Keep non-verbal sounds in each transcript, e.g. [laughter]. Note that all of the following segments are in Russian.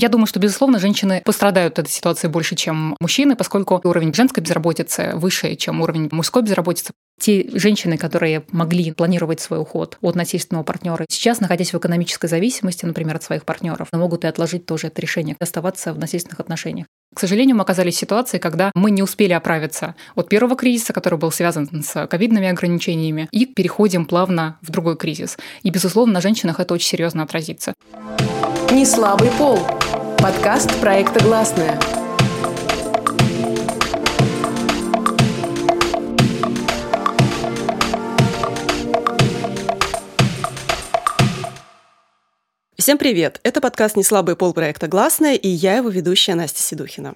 Я думаю, что, безусловно, женщины пострадают от этой ситуации больше, чем мужчины, поскольку уровень женской безработицы выше, чем уровень мужской безработицы. Те женщины, которые могли планировать свой уход от насильственного партнера, сейчас, находясь в экономической зависимости, например, от своих партнеров, могут и отложить тоже это решение, оставаться в насильственных отношениях. К сожалению, мы оказались в ситуации, когда мы не успели оправиться от первого кризиса, который был связан с ковидными ограничениями, и переходим плавно в другой кризис. И, безусловно, на женщинах это очень серьезно отразится. Не слабый пол. Подкаст проекта «Гласная». Всем привет! Это подкаст «Неслабый пол» проекта «Гласная» и я его ведущая Настя Седухина.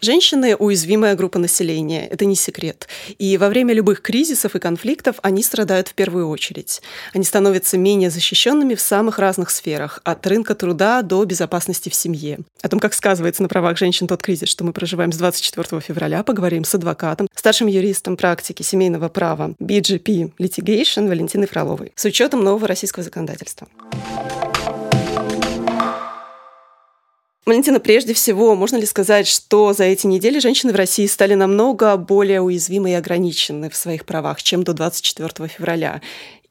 Женщины – уязвимая группа населения, это не секрет. И во время любых кризисов и конфликтов они страдают в первую очередь. Они становятся менее защищенными в самых разных сферах, от рынка труда до безопасности в семье. О том, как сказывается на правах женщин тот кризис, что мы проживаем с 24 февраля, поговорим с адвокатом, старшим юристом практики семейного права BGP Litigation Валентиной Фроловой с учетом нового российского законодательства. Валентина, прежде всего, можно ли сказать, что за эти недели женщины в России стали намного более уязвимы и ограничены в своих правах, чем до 24 февраля?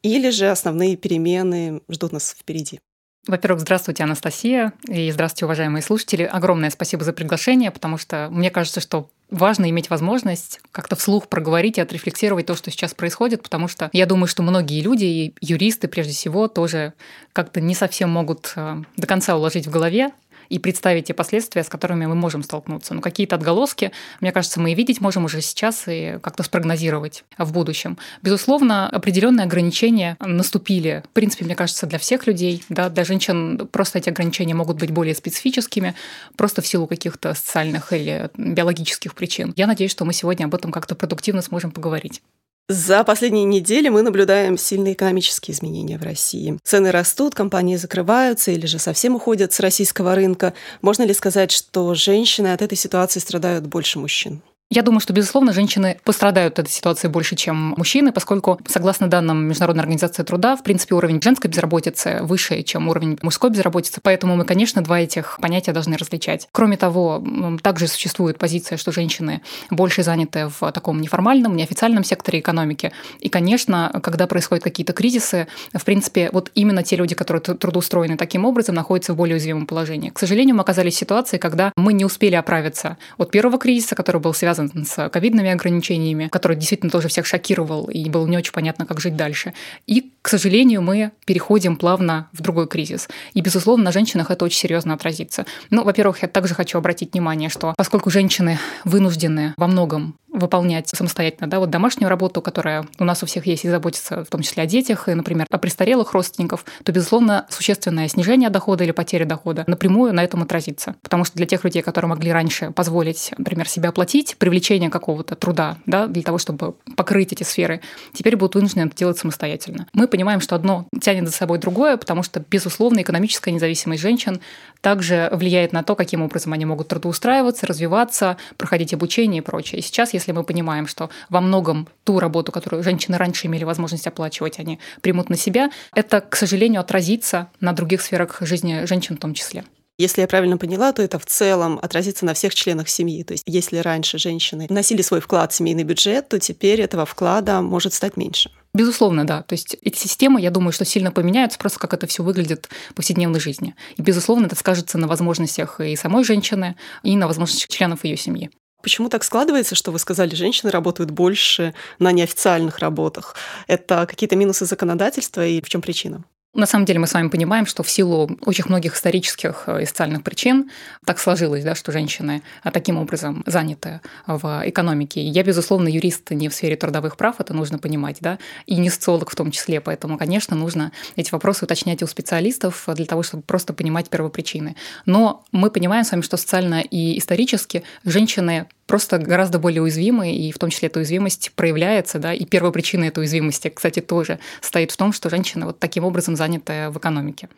Или же основные перемены ждут нас впереди? Во-первых, здравствуйте, Анастасия, и здравствуйте, уважаемые слушатели. Огромное спасибо за приглашение, потому что мне кажется, что важно иметь возможность как-то вслух проговорить и отрефлексировать то, что сейчас происходит, потому что я думаю, что многие люди, и юристы прежде всего, тоже как-то не совсем могут э, до конца уложить в голове и представить те последствия, с которыми мы можем столкнуться. Но какие-то отголоски, мне кажется, мы и видеть можем уже сейчас и как-то спрогнозировать в будущем. Безусловно, определенные ограничения наступили. В принципе, мне кажется, для всех людей, да, для женщин просто эти ограничения могут быть более специфическими, просто в силу каких-то социальных или биологических причин. Я надеюсь, что мы сегодня об этом как-то продуктивно сможем поговорить. За последние недели мы наблюдаем сильные экономические изменения в России. Цены растут, компании закрываются или же совсем уходят с российского рынка. Можно ли сказать, что женщины от этой ситуации страдают больше мужчин? Я думаю, что, безусловно, женщины пострадают от этой ситуации больше, чем мужчины, поскольку, согласно данным Международной организации труда, в принципе, уровень женской безработицы выше, чем уровень мужской безработицы. Поэтому мы, конечно, два этих понятия должны различать. Кроме того, также существует позиция, что женщины больше заняты в таком неформальном, неофициальном секторе экономики. И, конечно, когда происходят какие-то кризисы, в принципе, вот именно те люди, которые трудоустроены таким образом, находятся в более уязвимом положении. К сожалению, мы оказались в ситуации, когда мы не успели оправиться от первого кризиса, который был связан связан с ковидными ограничениями, который действительно тоже всех шокировал, и было не очень понятно, как жить дальше. И, к сожалению, мы переходим плавно в другой кризис. И, безусловно, на женщинах это очень серьезно отразится. Ну, во-первых, я также хочу обратить внимание, что поскольку женщины вынуждены во многом выполнять самостоятельно, да, вот домашнюю работу, которая у нас у всех есть и заботиться в том числе о детях и, например, о престарелых родственников, то, безусловно, существенное снижение дохода или потеря дохода напрямую на этом отразится. Потому что для тех людей, которые могли раньше позволить, например, себя оплатить, привлечение какого-то труда, да, для того, чтобы покрыть эти сферы, теперь будут вынуждены это делать самостоятельно. Мы понимаем, что одно тянет за собой другое, потому что, безусловно, экономическая независимость женщин также влияет на то, каким образом они могут трудоустраиваться, развиваться, проходить обучение и прочее. И сейчас, если мы понимаем, что во многом ту работу, которую женщины раньше имели возможность оплачивать, они примут на себя, это, к сожалению, отразится на других сферах жизни женщин в том числе. Если я правильно поняла, то это в целом отразится на всех членах семьи. То есть если раньше женщины вносили свой вклад в семейный бюджет, то теперь этого вклада может стать меньше. Безусловно, да. То есть эти системы, я думаю, что сильно поменяются, просто как это все выглядит в повседневной жизни. И, безусловно, это скажется на возможностях и самой женщины, и на возможностях членов ее семьи. Почему так складывается, что вы сказали, женщины работают больше на неофициальных работах? Это какие-то минусы законодательства и в чем причина? На самом деле мы с вами понимаем, что в силу очень многих исторических э, и социальных причин так сложилось, да, что женщины э, таким образом заняты в экономике. Я, безусловно, юрист не в сфере трудовых прав, это нужно понимать, да, и не социолог в том числе, поэтому, конечно, нужно эти вопросы уточнять у специалистов для того, чтобы просто понимать первопричины. Но мы понимаем с вами, что социально и исторически женщины просто гораздо более уязвимы, и в том числе эта уязвимость проявляется, да, и первая причина этой уязвимости, кстати, тоже стоит в том, что женщины вот таким образом заняты в экономике.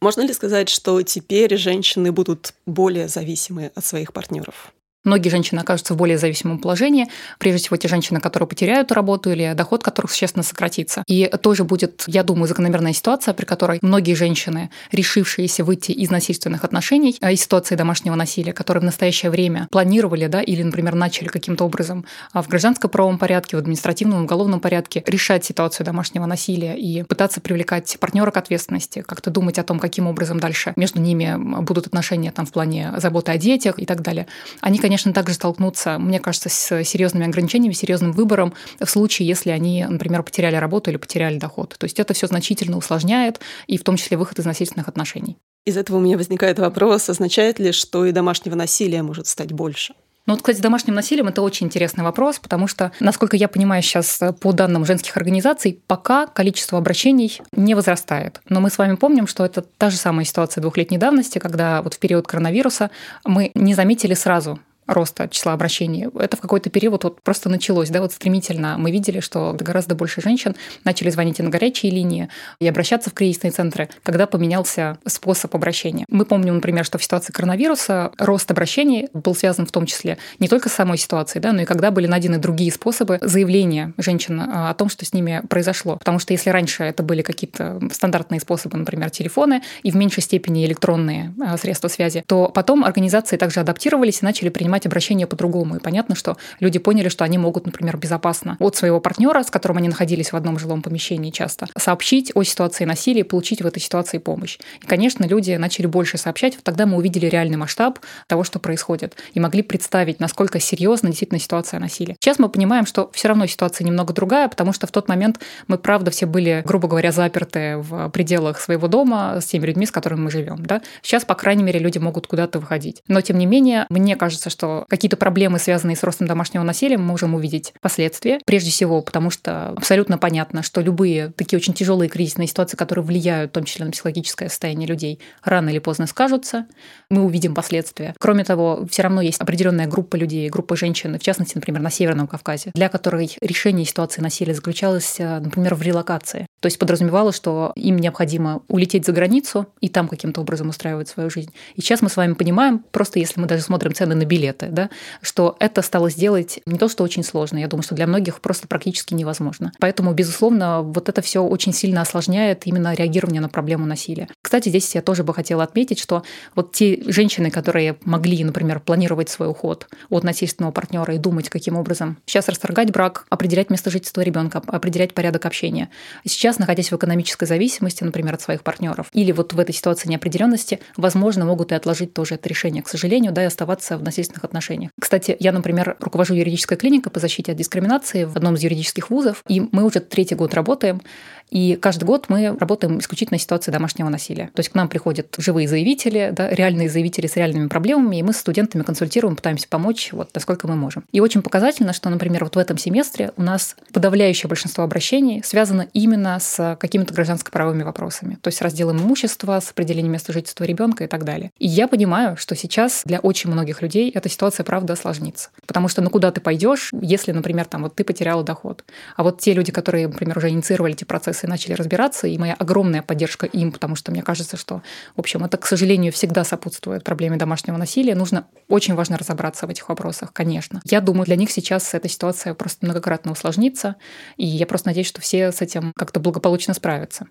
Можно ли сказать, что теперь женщины будут более зависимы от своих партнеров? Многие женщины окажутся в более зависимом положении. Прежде всего, те женщины, которые потеряют работу или доход которых существенно сократится. И тоже будет, я думаю, закономерная ситуация, при которой многие женщины, решившиеся выйти из насильственных отношений, а, из ситуации домашнего насилия, которые в настоящее время планировали, да, или, например, начали каким-то образом а, в гражданско-правовом порядке, в административном, уголовном порядке решать ситуацию домашнего насилия и пытаться привлекать партнера к ответственности, как-то думать о том, каким образом дальше между ними будут отношения там в плане заботы о детях и так далее. Они, конечно, также столкнутся, мне кажется, с серьезными ограничениями, серьезным выбором в случае, если они, например, потеряли работу или потеряли доход. То есть это все значительно усложняет, и в том числе выход из насильственных отношений. Из этого у меня возникает вопрос, означает ли, что и домашнего насилия может стать больше? Ну вот, кстати, домашним насилием это очень интересный вопрос, потому что, насколько я понимаю сейчас по данным женских организаций, пока количество обращений не возрастает. Но мы с вами помним, что это та же самая ситуация двухлетней давности, когда вот в период коронавируса мы не заметили сразу роста числа обращений. Это в какой-то период вот просто началось, да, вот стремительно. Мы видели, что гораздо больше женщин начали звонить и на горячие линии, и обращаться в кризисные центры, когда поменялся способ обращения. Мы помним, например, что в ситуации коронавируса рост обращений был связан в том числе не только с самой ситуацией, да, но и когда были найдены другие способы заявления женщин а, о том, что с ними произошло. Потому что если раньше это были какие-то стандартные способы, например, телефоны, и в меньшей степени электронные а, средства связи, то потом организации также адаптировались и начали принимать принимать обращение по-другому. И понятно, что люди поняли, что они могут, например, безопасно от своего партнера, с которым они находились в одном жилом помещении часто, сообщить о ситуации насилия и получить в этой ситуации помощь. И, конечно, люди начали больше сообщать. Тогда мы увидели реальный масштаб того, что происходит, и могли представить, насколько серьезна действительно ситуация насилия. Сейчас мы понимаем, что все равно ситуация немного другая, потому что в тот момент мы, правда, все были, грубо говоря, заперты в пределах своего дома с теми людьми, с которыми мы живем. Да? Сейчас, по крайней мере, люди могут куда-то выходить. Но, тем не менее, мне кажется, что что какие-то проблемы, связанные с ростом домашнего насилия, мы можем увидеть последствия. Прежде всего, потому что абсолютно понятно, что любые такие очень тяжелые кризисные ситуации, которые влияют в том числе на психологическое состояние людей, рано или поздно скажутся. Мы увидим последствия. Кроме того, все равно есть определенная группа людей, группа женщин, в частности, например, на Северном Кавказе, для которой решение ситуации насилия заключалось, э, например, в релокации. То есть подразумевало, что им необходимо улететь за границу и там каким-то образом устраивать свою жизнь. И сейчас мы с вами понимаем, просто если мы даже смотрим цены на билет, билеты, да, что это стало сделать не то, что очень сложно, я думаю, что для многих просто практически невозможно. Поэтому, безусловно, вот это все очень сильно осложняет именно реагирование на проблему насилия. Кстати, здесь я тоже бы хотела отметить, что вот те женщины, которые могли, например, планировать свой уход от насильственного партнера и думать, каким образом сейчас расторгать брак, определять место жительства ребенка, определять порядок общения. Сейчас, находясь в экономической зависимости, например, от своих партнеров, или вот в этой ситуации неопределенности, возможно, могут и отложить тоже это решение, к сожалению, да, и оставаться в насильственных отношениях. Кстати, я, например, руковожу юридической клиникой по защите от дискриминации в одном из юридических вузов, и мы уже третий год работаем. И каждый год мы работаем исключительно в ситуации домашнего насилия. То есть к нам приходят живые заявители, да, реальные заявители с реальными проблемами, и мы с студентами консультируем, пытаемся помочь, вот, насколько мы можем. И очень показательно, что, например, вот в этом семестре у нас подавляющее большинство обращений связано именно с какими-то гражданско-правовыми вопросами, то есть разделом имущества, с определением места жительства ребенка и так далее. И я понимаю, что сейчас для очень многих людей эта ситуация, правда, осложнится. Потому что ну куда ты пойдешь, если, например, там вот ты потеряла доход. А вот те люди, которые, например, уже инициировали эти процессы, и начали разбираться, и моя огромная поддержка им, потому что мне кажется, что, в общем, это, к сожалению, всегда сопутствует проблеме домашнего насилия. Нужно очень важно разобраться в этих вопросах, конечно. Я думаю, для них сейчас эта ситуация просто многократно усложнится, и я просто надеюсь, что все с этим как-то благополучно справятся.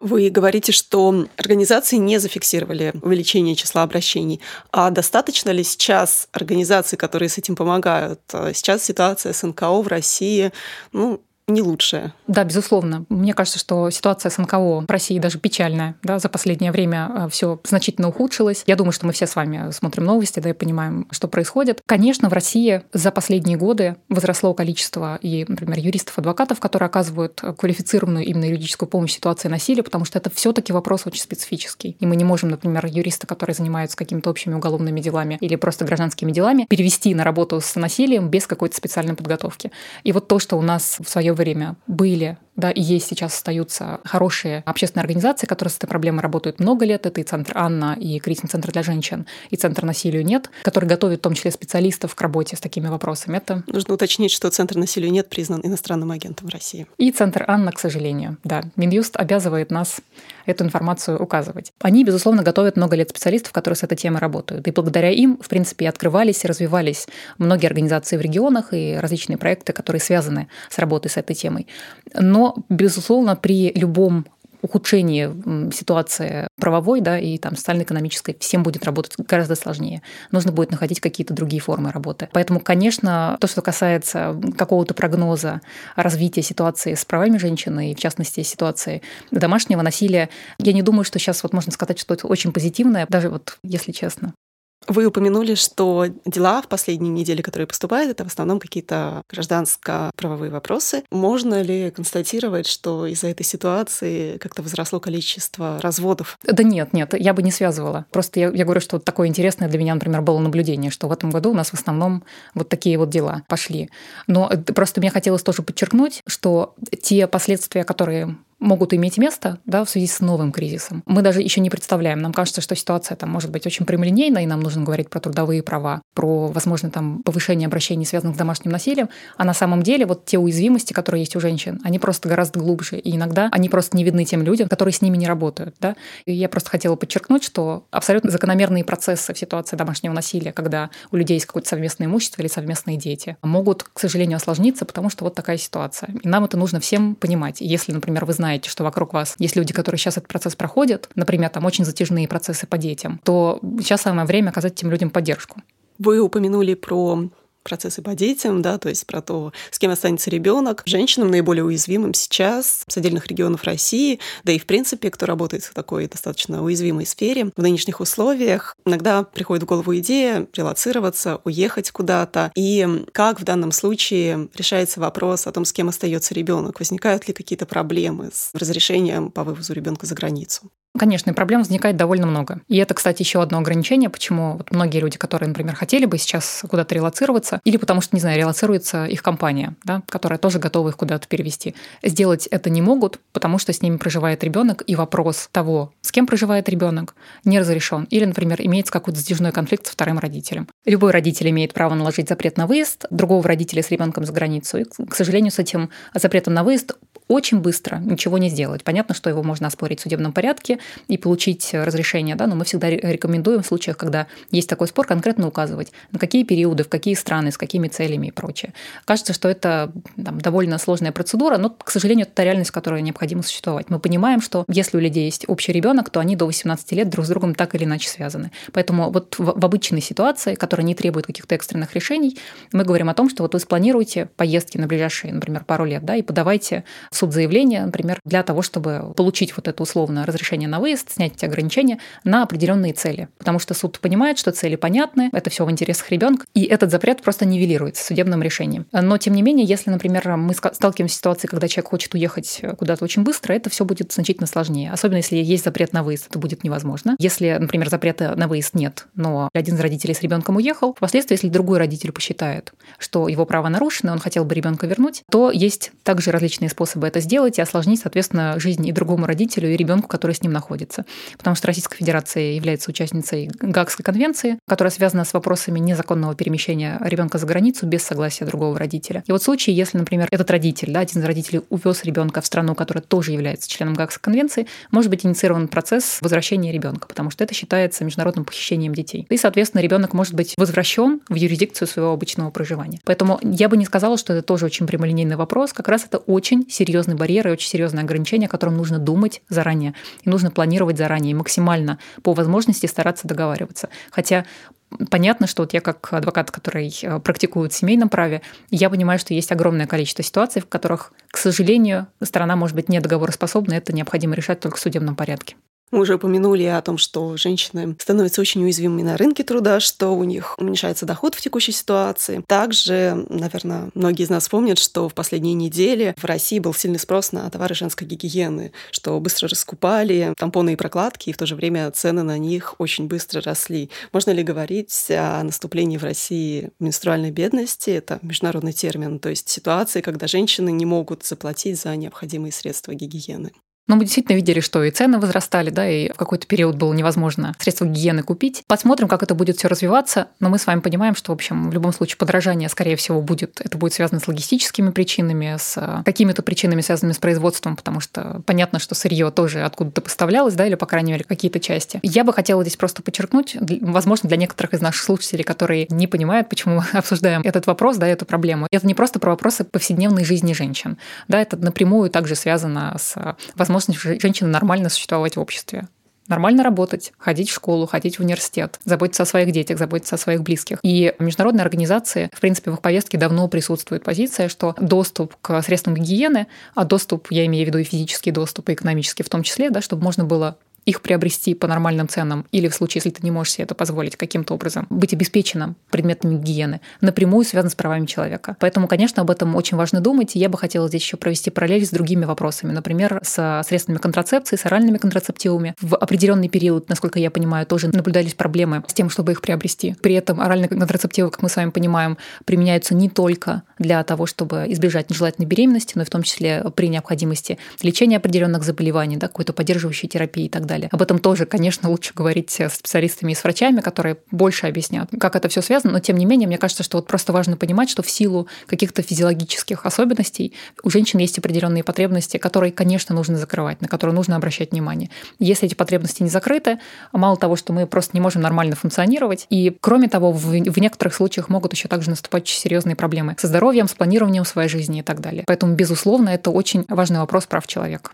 Вы говорите, что организации не зафиксировали увеличение числа обращений. А достаточно ли сейчас организаций, которые с этим помогают? Сейчас ситуация с НКО в России ну, не лучшая. Да, безусловно. Мне кажется, что ситуация с НКО в России даже печальная. Да, за последнее время э, все значительно ухудшилось. Я думаю, что мы все с вами смотрим новости, да, и понимаем, что происходит. Конечно, в России за последние годы возросло количество и, например, юристов-адвокатов, которые оказывают квалифицированную именно юридическую помощь ситуации насилия, потому что это все таки вопрос очень специфический. И мы не можем, например, юриста, который занимается какими-то общими уголовными делами или просто гражданскими делами, перевести на работу с насилием без какой-то специальной подготовки. И вот то, что у нас в свое время были да, и есть сейчас остаются хорошие общественные организации, которые с этой проблемой работают много лет. Это и Центр Анна, и Кризисный центр для женщин, и Центр насилию нет, который готовит в том числе специалистов к работе с такими вопросами. Это... Нужно уточнить, что Центр насилию нет признан иностранным агентом в России. И Центр Анна, к сожалению, да. Минюст обязывает нас эту информацию указывать. Они, безусловно, готовят много лет специалистов, которые с этой темой работают. И благодаря им, в принципе, открывались и развивались многие организации в регионах и различные проекты, которые связаны с работой с этой темой. Но, безусловно, при любом ухудшении ситуации правовой да, и там, социально-экономической всем будет работать гораздо сложнее. Нужно будет находить какие-то другие формы работы. Поэтому, конечно, то, что касается какого-то прогноза развития ситуации с правами женщины, и в частности ситуации домашнего насилия, я не думаю, что сейчас вот можно сказать, что это очень позитивное, даже вот если честно. Вы упомянули, что дела в последние недели, которые поступают, это в основном какие-то гражданско-правовые вопросы. Можно ли констатировать, что из-за этой ситуации как-то возросло количество разводов? Да нет, нет, я бы не связывала. Просто я, я говорю, что такое интересное для меня, например, было наблюдение, что в этом году у нас в основном вот такие вот дела пошли. Но просто мне хотелось тоже подчеркнуть, что те последствия, которые могут иметь место да, в связи с новым кризисом. Мы даже еще не представляем. Нам кажется, что ситуация там может быть очень прямолинейна, и нам нужно говорить про трудовые права, про, возможно, там повышение обращений, связанных с домашним насилием. А на самом деле вот те уязвимости, которые есть у женщин, они просто гораздо глубже. И иногда они просто не видны тем людям, которые с ними не работают. Да? И я просто хотела подчеркнуть, что абсолютно закономерные процессы в ситуации домашнего насилия, когда у людей есть какое-то совместное имущество или совместные дети, могут, к сожалению, осложниться, потому что вот такая ситуация. И нам это нужно всем понимать. Если, например, вы знаете, знаете, что вокруг вас есть люди, которые сейчас этот процесс проходят, например, там очень затяжные процессы по детям, то сейчас самое время оказать этим людям поддержку. Вы упомянули про процессы по детям, да, то есть про то, с кем останется ребенок, женщинам наиболее уязвимым сейчас с отдельных регионов России, да и в принципе, кто работает в такой достаточно уязвимой сфере в нынешних условиях, иногда приходит в голову идея релацироваться, уехать куда-то. И как в данном случае решается вопрос о том, с кем остается ребенок? Возникают ли какие-то проблемы с разрешением по вывозу ребенка за границу? Конечно, проблем возникает довольно много. И это, кстати, еще одно ограничение, почему вот многие люди, которые, например, хотели бы сейчас куда-то релацироваться, или потому что, не знаю, релацируется их компания, да, которая тоже готова их куда-то перевести, сделать это не могут, потому что с ними проживает ребенок, и вопрос того, с кем проживает ребенок, не разрешен. Или, например, имеется какой-то затяжной конфликт со вторым родителем. Любой родитель имеет право наложить запрет на выезд другого родителя с ребенком за границу. И, к сожалению, с этим запретом на выезд очень быстро ничего не сделать. Понятно, что его можно оспорить в судебном порядке и получить разрешение, да, но мы всегда рекомендуем в случаях, когда есть такой спор, конкретно указывать, на какие периоды, в какие страны, с какими целями и прочее. Кажется, что это там, довольно сложная процедура, но, к сожалению, это та реальность, которая необходимо существовать. Мы понимаем, что если у людей есть общий ребенок, то они до 18 лет друг с другом так или иначе связаны. Поэтому вот в, в обычной ситуации, которая не требует каких-то экстренных решений, мы говорим о том, что вот вы спланируете поездки на ближайшие, например, пару лет, да, и подавайте суд заявление, например, для того, чтобы получить вот это условное разрешение на выезд, снять эти ограничения на определенные цели. Потому что суд понимает, что цели понятны, это все в интересах ребенка, и этот запрет просто нивелируется судебным решением. Но, тем не менее, если, например, мы сталкиваемся с ситуацией, когда человек хочет уехать куда-то очень быстро, это все будет значительно сложнее. Особенно, если есть запрет на выезд, это будет невозможно. Если, например, запрета на выезд нет, но один из родителей с ребенком уехал, впоследствии, если другой родитель посчитает, что его право нарушено, он хотел бы ребенка вернуть, то есть также различные способы это сделать и осложнить, соответственно, жизнь и другому родителю, и ребенку, который с ним находится. Потому что Российская Федерация является участницей Гаагской конвенции, которая связана с вопросами незаконного перемещения ребенка за границу без согласия другого родителя. И вот в случае, если, например, этот родитель, да, один из родителей увез ребенка в страну, которая тоже является членом Гаагской конвенции, может быть инициирован процесс возвращения ребенка, потому что это считается международным похищением детей. И, соответственно, ребенок может быть возвращен в юрисдикцию своего обычного проживания. Поэтому я бы не сказала, что это тоже очень прямолинейный вопрос. Как раз это очень серьезный барьер и очень серьезное ограничение, о котором нужно думать заранее. И нужно планировать заранее и максимально по возможности стараться договариваться. Хотя Понятно, что вот я как адвокат, который э, практикует в семейном праве, я понимаю, что есть огромное количество ситуаций, в которых, к сожалению, сторона может быть недоговороспособна, это необходимо решать только в судебном порядке. Мы уже упомянули о том, что женщины становятся очень уязвимыми на рынке труда, что у них уменьшается доход в текущей ситуации. Также, наверное, многие из нас помнят, что в последние недели в России был сильный спрос на товары женской гигиены, что быстро раскупали тампоны и прокладки, и в то же время цены на них очень быстро росли. Можно ли говорить о наступлении в России менструальной бедности? Это международный термин, то есть ситуации, когда женщины не могут заплатить за необходимые средства гигиены. Но мы действительно видели, что и цены возрастали, да, и в какой-то период было невозможно средства гигиены купить. Посмотрим, как это будет все развиваться, но мы с вами понимаем, что, в общем, в любом случае подорожание, скорее всего, будет, это будет связано с логистическими причинами, с э, какими-то причинами, связанными с производством, потому что понятно, что сырье тоже откуда-то поставлялось, да, или, по крайней мере, какие-то части. Я бы хотела здесь просто подчеркнуть, возможно, для некоторых из наших слушателей, которые не понимают, почему мы [laughs] обсуждаем этот вопрос, да, эту проблему. Это не просто про вопросы повседневной жизни женщин, да, это напрямую также связано с возможностью возможность женщины нормально существовать в обществе нормально работать, ходить в школу, ходить в университет, заботиться о своих детях, заботиться о своих близких. И международные организации, в принципе, в их повестке давно присутствует позиция, что доступ к средствам гигиены, а доступ, я имею в виду и физический доступ, и экономический в том числе, да, чтобы можно было их приобрести по нормальным ценам, или в случае, если ты не можешь себе это позволить каким-то образом, быть обеспеченным предметами гигиены, напрямую связан с правами человека. Поэтому, конечно, об этом очень важно думать, и я бы хотела здесь еще провести параллель с другими вопросами, например, с средствами контрацепции, с оральными контрацептивами. В определенный период, насколько я понимаю, тоже наблюдались проблемы с тем, чтобы их приобрести. При этом оральные контрацептивы, как мы с вами понимаем, применяются не только для того, чтобы избежать нежелательной беременности, но и в том числе при необходимости лечения определенных заболеваний, да, какой-то поддерживающей терапии и так далее далее. Об этом тоже, конечно, лучше говорить с специалистами и с врачами, которые больше объяснят, как это все связано. Но тем не менее, мне кажется, что вот просто важно понимать, что в силу каких-то физиологических особенностей у женщин есть определенные потребности, которые, конечно, нужно закрывать, на которые нужно обращать внимание. Если эти потребности не закрыты, мало того, что мы просто не можем нормально функционировать, и кроме того, в, в некоторых случаях могут еще также наступать серьезные проблемы со здоровьем, с планированием своей жизни и так далее. Поэтому, безусловно, это очень важный вопрос прав человека.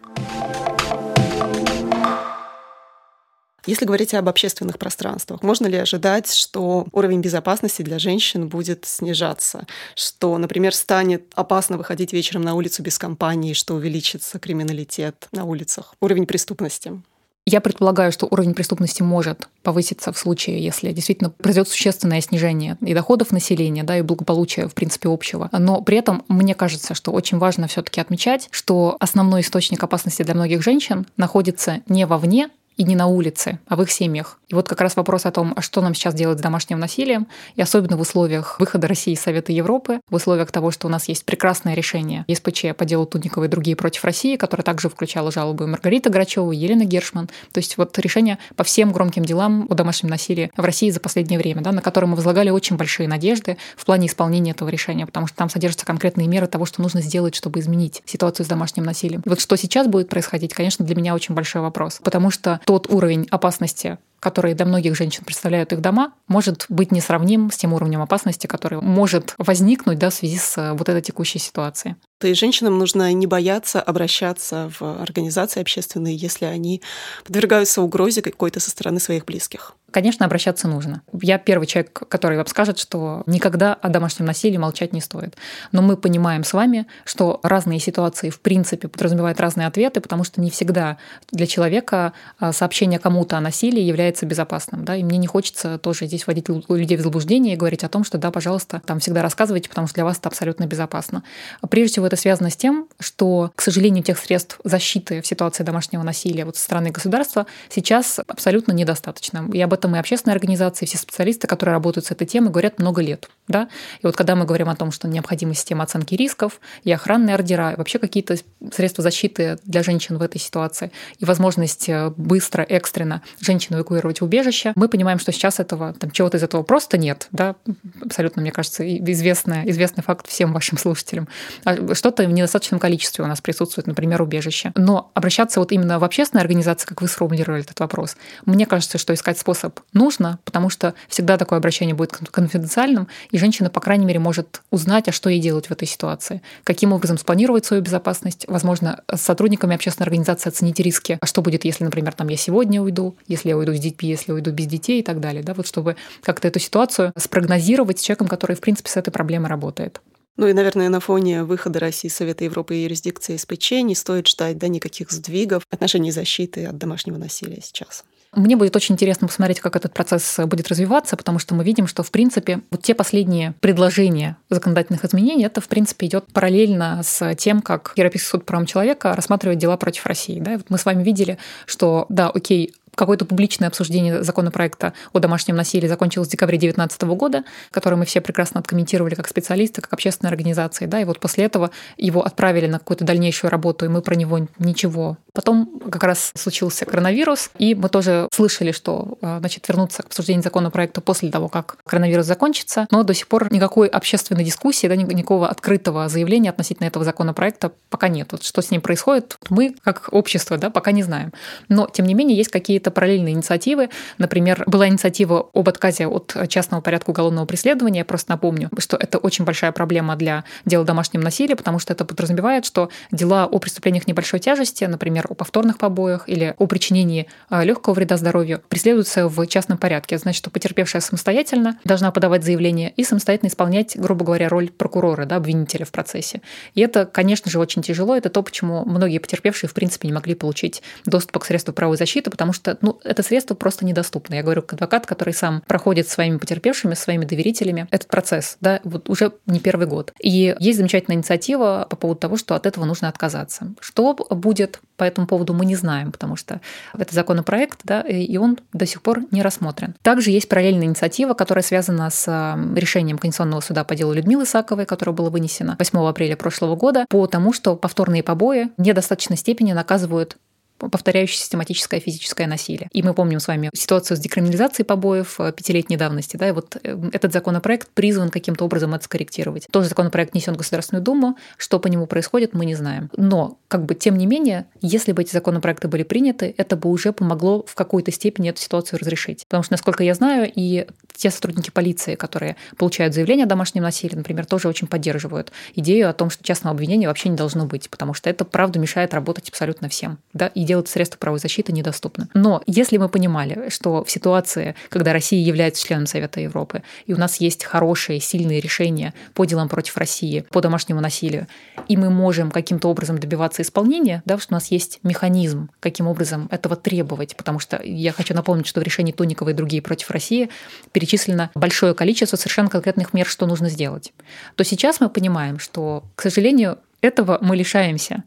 Если говорить об общественных пространствах, можно ли ожидать, что уровень безопасности для женщин будет снижаться? Что, например, станет опасно выходить вечером на улицу без компании, что увеличится криминалитет на улицах, уровень преступности? Я предполагаю, что уровень преступности может повыситься в случае, если действительно произойдет существенное снижение и доходов населения, да, и благополучия, в принципе, общего. Но при этом мне кажется, что очень важно все таки отмечать, что основной источник опасности для многих женщин находится не вовне, и не на улице, а в их семьях. И вот как раз вопрос о том, а что нам сейчас делать с домашним насилием, и особенно в условиях выхода России из Совета Европы, в условиях того, что у нас есть прекрасное решение ЕСПЧ по делу Тудникова и другие против России, которое также включало жалобы Маргарита Грачева, Елена Гершман. То есть вот решение по всем громким делам о домашнем насилии в России за последнее время, да, на которые мы возлагали очень большие надежды в плане исполнения этого решения, потому что там содержатся конкретные меры того, что нужно сделать, чтобы изменить ситуацию с домашним насилием. И вот что сейчас будет происходить, конечно, для меня очень большой вопрос, потому что тот уровень опасности, который для многих женщин представляют их дома, может быть несравним с тем уровнем опасности, который может возникнуть да, в связи с э, вот этой текущей ситуацией. То есть женщинам нужно не бояться обращаться в организации общественные, если они подвергаются угрозе какой-то со стороны своих близких. Конечно, обращаться нужно. Я первый человек, который вам скажет, что никогда о домашнем насилии молчать не стоит. Но мы понимаем с вами, что разные ситуации в принципе подразумевают разные ответы, потому что не всегда для человека а, сообщение кому-то о насилии является безопасным. Да? И мне не хочется тоже здесь вводить людей в заблуждение и говорить о том, что да, пожалуйста, там всегда рассказывайте, потому что для вас это абсолютно безопасно. Прежде всего, это связано с тем, что, к сожалению, тех средств защиты в ситуации домашнего насилия вот со стороны государства сейчас абсолютно недостаточно. И об этом и общественные организации, все специалисты, которые работают с этой темой, говорят много лет. Да? И вот когда мы говорим о том, что необходима система оценки рисков и охранные ордера, и вообще какие-то средства защиты для женщин в этой ситуации, и возможность э, быстро, экстренно женщин эвакуировать в убежище, мы понимаем, что сейчас этого, там, чего-то из этого просто нет. Да? Абсолютно, мне кажется, известный, известный факт всем вашим слушателям. А что-то в недостаточном количестве у нас присутствует, например, убежище. Но обращаться вот именно в общественные организации, как вы сформулировали этот вопрос, мне кажется, что искать способ нужно, потому что всегда такое обращение будет конфиденциальным, и женщина, по крайней мере, может узнать, а что ей делать в этой ситуации, каким образом спланировать свою безопасность, возможно, с сотрудниками общественной организации оценить риски, а что будет, если, например, там я сегодня уйду, если я уйду с детьми, если уйду без детей и так далее, да, вот чтобы как-то эту ситуацию спрогнозировать с человеком, который, в принципе, с этой проблемой работает. Ну и, наверное, на фоне выхода России Совета Европы и юрисдикции СПЧ не стоит ждать да, никаких сдвигов в отношении защиты от домашнего насилия сейчас. Мне будет очень интересно посмотреть, как этот процесс будет развиваться, потому что мы видим, что, в принципе, вот те последние предложения законодательных изменений, это, в принципе, идет параллельно с тем, как Европейский суд правам человека рассматривает дела против России. Да? Вот мы с вами видели, что, да, окей, какое-то публичное обсуждение законопроекта о домашнем насилии закончилось в декабре 2019 года, который мы все прекрасно откомментировали как специалисты, как общественные организации. Да, и вот после этого его отправили на какую-то дальнейшую работу, и мы про него ничего. Потом как раз случился коронавирус, и мы тоже слышали, что э, значит, вернуться к обсуждению законопроекта после того, как коронавирус закончится, но до сих пор никакой общественной дискуссии, да, никакого открытого заявления относительно этого законопроекта пока нет. Вот что с ним происходит, мы, как общество, да, пока не знаем. Но, тем не менее, есть какие-то какие-то параллельные инициативы. Например, была инициатива об отказе от частного порядка уголовного преследования. Я просто напомню, что это очень большая проблема для дела домашнего насилия, потому что это подразумевает, что дела о преступлениях небольшой тяжести, например, о повторных побоях или о причинении а, легкого вреда здоровью, преследуются в частном порядке. Значит, что потерпевшая самостоятельно должна подавать заявление и самостоятельно исполнять, грубо говоря, роль прокурора, да, обвинителя в процессе. И это, конечно же, очень тяжело. Это то, почему многие потерпевшие, в принципе, не могли получить доступ к средству правовой защиты, потому что ну, это средство просто недоступно. Я говорю как адвокат, который сам проходит своими потерпевшими, своими доверителями этот процесс, да, вот уже не первый год. И есть замечательная инициатива по поводу того, что от этого нужно отказаться. Что будет по этому поводу, мы не знаем, потому что это законопроект, да, и он до сих пор не рассмотрен. Также есть параллельная инициатива, которая связана с решением Конституционного суда по делу Людмилы Саковой, которое было вынесено 8 апреля прошлого года, по тому, что повторные побои в недостаточной степени наказывают повторяющее систематическое физическое насилие. И мы помним с вами ситуацию с декриминализацией побоев э, пятилетней давности. Да, и вот э, этот законопроект призван каким-то образом это скорректировать. Тоже законопроект несен в Государственную Думу. Что по нему происходит, мы не знаем. Но, как бы, тем не менее, если бы эти законопроекты были приняты, это бы уже помогло в какой-то степени эту ситуацию разрешить. Потому что, насколько я знаю, и те сотрудники полиции, которые получают заявление о домашнем насилии, например, тоже очень поддерживают идею о том, что частного обвинения вообще не должно быть, потому что это, правда, мешает работать абсолютно всем. Да? И делать средства правовой защиты недоступны. Но если мы понимали, что в ситуации, когда Россия является членом Совета Европы, и у нас есть хорошие, сильные решения по делам против России, по домашнему насилию, и мы можем каким-то образом добиваться исполнения, да, что у нас есть механизм, каким образом этого требовать, потому что я хочу напомнить, что в решении Тоникова и другие против России перечислено большое количество совершенно конкретных мер, что нужно сделать, то сейчас мы понимаем, что, к сожалению, этого мы лишаемся.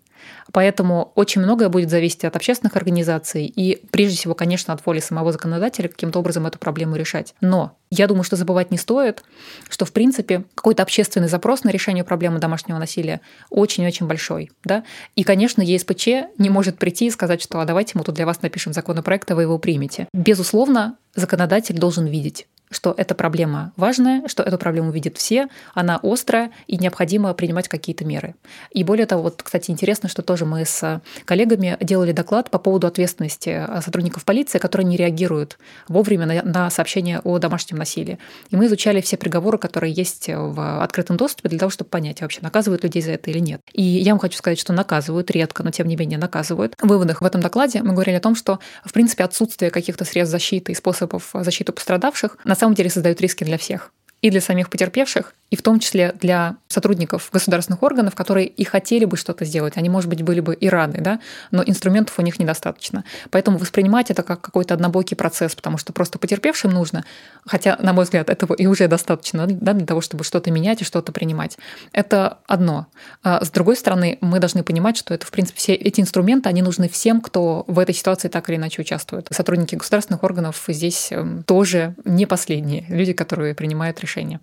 Поэтому очень многое будет зависеть от общественных организаций и, прежде всего, конечно, от воли самого законодателя каким-то образом эту проблему решать. Но я думаю, что забывать не стоит, что, в принципе, какой-то общественный запрос на решение проблемы домашнего насилия очень-очень большой. Да? И, конечно, ЕСПЧ не может прийти и сказать, что а давайте мы тут для вас напишем законопроект, а вы его примете. Безусловно, законодатель должен видеть что эта проблема важная, что эту проблему видят все, она острая и необходимо принимать какие-то меры. И более того, вот, кстати, интересно, что тоже мы с коллегами делали доклад по поводу ответственности сотрудников полиции, которые не реагируют вовремя на, на сообщения о домашнем насилии. И мы изучали все приговоры, которые есть в открытом доступе для того, чтобы понять, вообще наказывают людей за это или нет. И я вам хочу сказать, что наказывают редко, но тем не менее наказывают. В выводах в этом докладе мы говорили о том, что, в принципе, отсутствие каких-то средств защиты и способов защиты пострадавших на самом деле создают риски для всех. И для самих потерпевших, и в том числе для сотрудников государственных органов, которые и хотели бы что-то сделать. Они, может быть, были бы и рады, да, но инструментов у них недостаточно. Поэтому воспринимать это как какой-то однобокий процесс, потому что просто потерпевшим нужно, хотя, на мой взгляд, этого и уже достаточно да, для того, чтобы что-то менять и что-то принимать. Это одно. А с другой стороны, мы должны понимать, что это, в принципе, все эти инструменты, они нужны всем, кто в этой ситуации так или иначе участвует. Сотрудники государственных органов здесь эм, тоже не последние люди, которые принимают решения.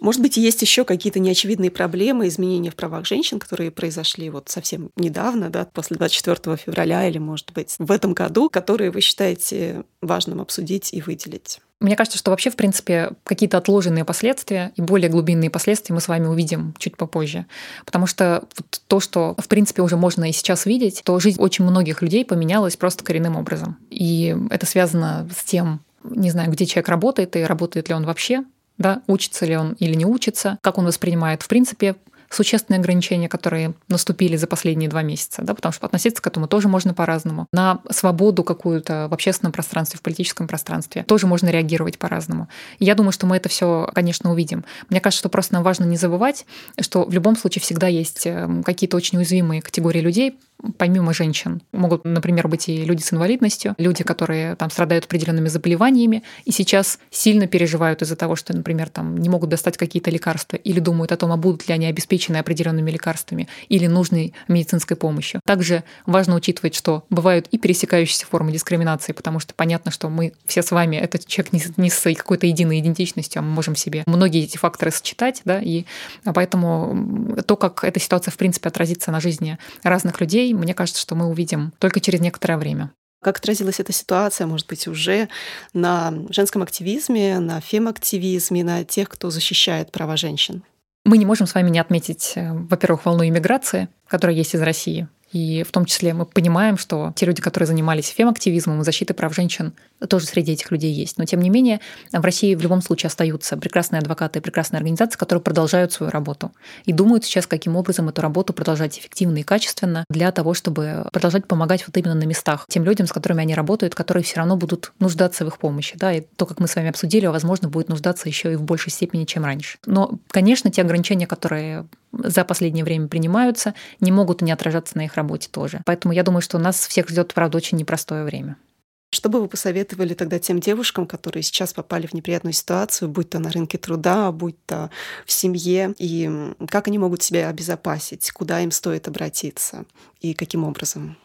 Может быть, есть еще какие-то неочевидные проблемы, изменения в правах женщин, которые произошли вот совсем недавно, да, после 24 февраля или, может быть, в этом году, которые вы считаете важным обсудить и выделить? Мне кажется, что вообще, в принципе, какие-то отложенные последствия и более глубинные последствия мы с вами увидим чуть попозже. Потому что вот то, что, в принципе, уже можно и сейчас видеть, то жизнь очень многих людей поменялась просто коренным образом. И это связано с тем, не знаю, где человек работает и работает ли он вообще, да, учится ли он или не учится, как он воспринимает, в принципе, существенные ограничения, которые наступили за последние два месяца, да, потому что относиться к этому тоже можно по-разному. На свободу какую-то в общественном пространстве, в политическом пространстве тоже можно реагировать по-разному. Я думаю, что мы это все, конечно, увидим. Мне кажется, что просто нам важно не забывать, что в любом случае всегда есть эм, какие-то очень уязвимые категории людей, помимо женщин. Могут, например, быть и люди с инвалидностью, люди, которые там страдают определенными заболеваниями и сейчас сильно переживают из-за того, что, например, там не могут достать какие-то лекарства или думают о том, а будут ли они обеспечены определенными лекарствами или нужной медицинской помощью. Также важно учитывать, что бывают и пересекающиеся формы дискриминации, потому что понятно, что мы все с вами, этот человек не, не с какой-то единой идентичностью, а мы можем себе многие эти факторы сочетать, да, и поэтому то, как эта ситуация, в принципе, отразится на жизни разных людей, мне кажется, что мы увидим только через некоторое время. Как отразилась эта ситуация, может быть, уже на женском активизме, на фем-активизме, на тех, кто защищает права женщин? Мы не можем с вами не отметить, э, во-первых, волну иммиграции, которая есть из России. И в том числе мы понимаем, что те люди, которые занимались фем-активизмом и защитой прав женщин, тоже среди этих людей есть. Но тем не менее, в России в любом случае остаются прекрасные адвокаты и прекрасные организации, которые продолжают свою работу и думают сейчас, каким образом эту работу продолжать эффективно и качественно для того, чтобы продолжать помогать вот именно на местах тем людям, с которыми они работают, которые все равно будут нуждаться в их помощи. Да? И то, как мы с вами обсудили, возможно, будет нуждаться еще и в большей степени, чем раньше. Но, конечно, те ограничения, которые за последнее время принимаются, не могут не отражаться на их работе тоже. Поэтому я думаю, что нас всех ждет, правда, очень непростое время. Что бы вы посоветовали тогда тем девушкам, которые сейчас попали в неприятную ситуацию, будь то на рынке труда, будь то в семье, и как они могут себя обезопасить, куда им стоит обратиться и каким образом?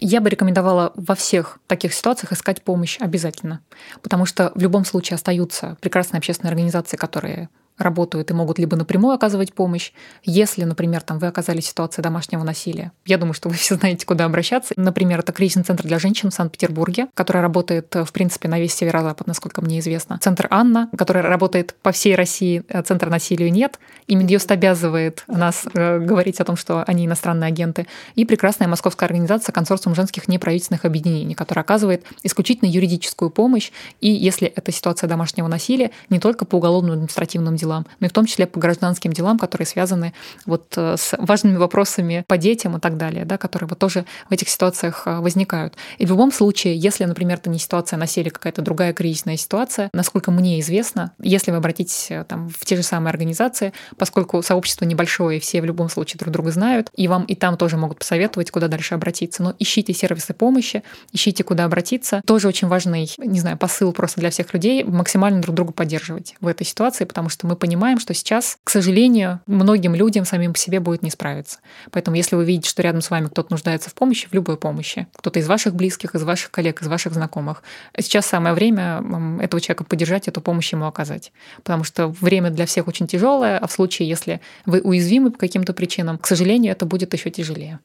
Я бы рекомендовала во всех таких ситуациях искать помощь обязательно, потому что в любом случае остаются прекрасные общественные организации, которые работают и могут либо напрямую оказывать помощь, если, например, там вы оказались в ситуации домашнего насилия. Я думаю, что вы все знаете, куда обращаться. Например, это кризисный центр для женщин в Санкт-Петербурге, который работает, в принципе, на весь северо-запад, насколько мне известно. Центр Анна, который работает по всей России, э, центра насилию нет. И Минюст обязывает нас э, говорить о том, что они иностранные агенты. И прекрасная московская организация консорциум женских неправительственных объединений, которая оказывает исключительно юридическую помощь. И если это ситуация домашнего насилия, не только по уголовным административным делам, но и в том числе по гражданским делам, которые связаны вот э, с важными вопросами по детям и так далее, да, которые вот тоже в этих ситуациях э, возникают. И в любом случае, если, например, это не ситуация насилия, какая-то другая кризисная ситуация, насколько мне известно, если вы обратитесь э, там, в те же самые организации, поскольку сообщество небольшое, все в любом случае друг друга знают, и вам и там тоже могут посоветовать, куда дальше обратиться. Но ищите сервисы помощи, ищите, куда обратиться. Тоже очень важный, не знаю, посыл просто для всех людей максимально друг друга поддерживать в этой ситуации, потому что мы мы понимаем, что сейчас, к сожалению, многим людям самим по себе будет не справиться. Поэтому если вы видите, что рядом с вами кто-то нуждается в помощи, в любой помощи, кто-то из ваших близких, из ваших коллег, из ваших знакомых, сейчас самое время этого человека поддержать, эту помощь ему оказать. Потому что время для всех очень тяжелое, а в случае, если вы уязвимы по каким-то причинам, к сожалению, это будет еще тяжелее.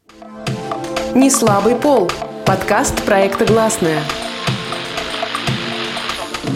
Не слабый пол. Подкаст проекта «Гласная».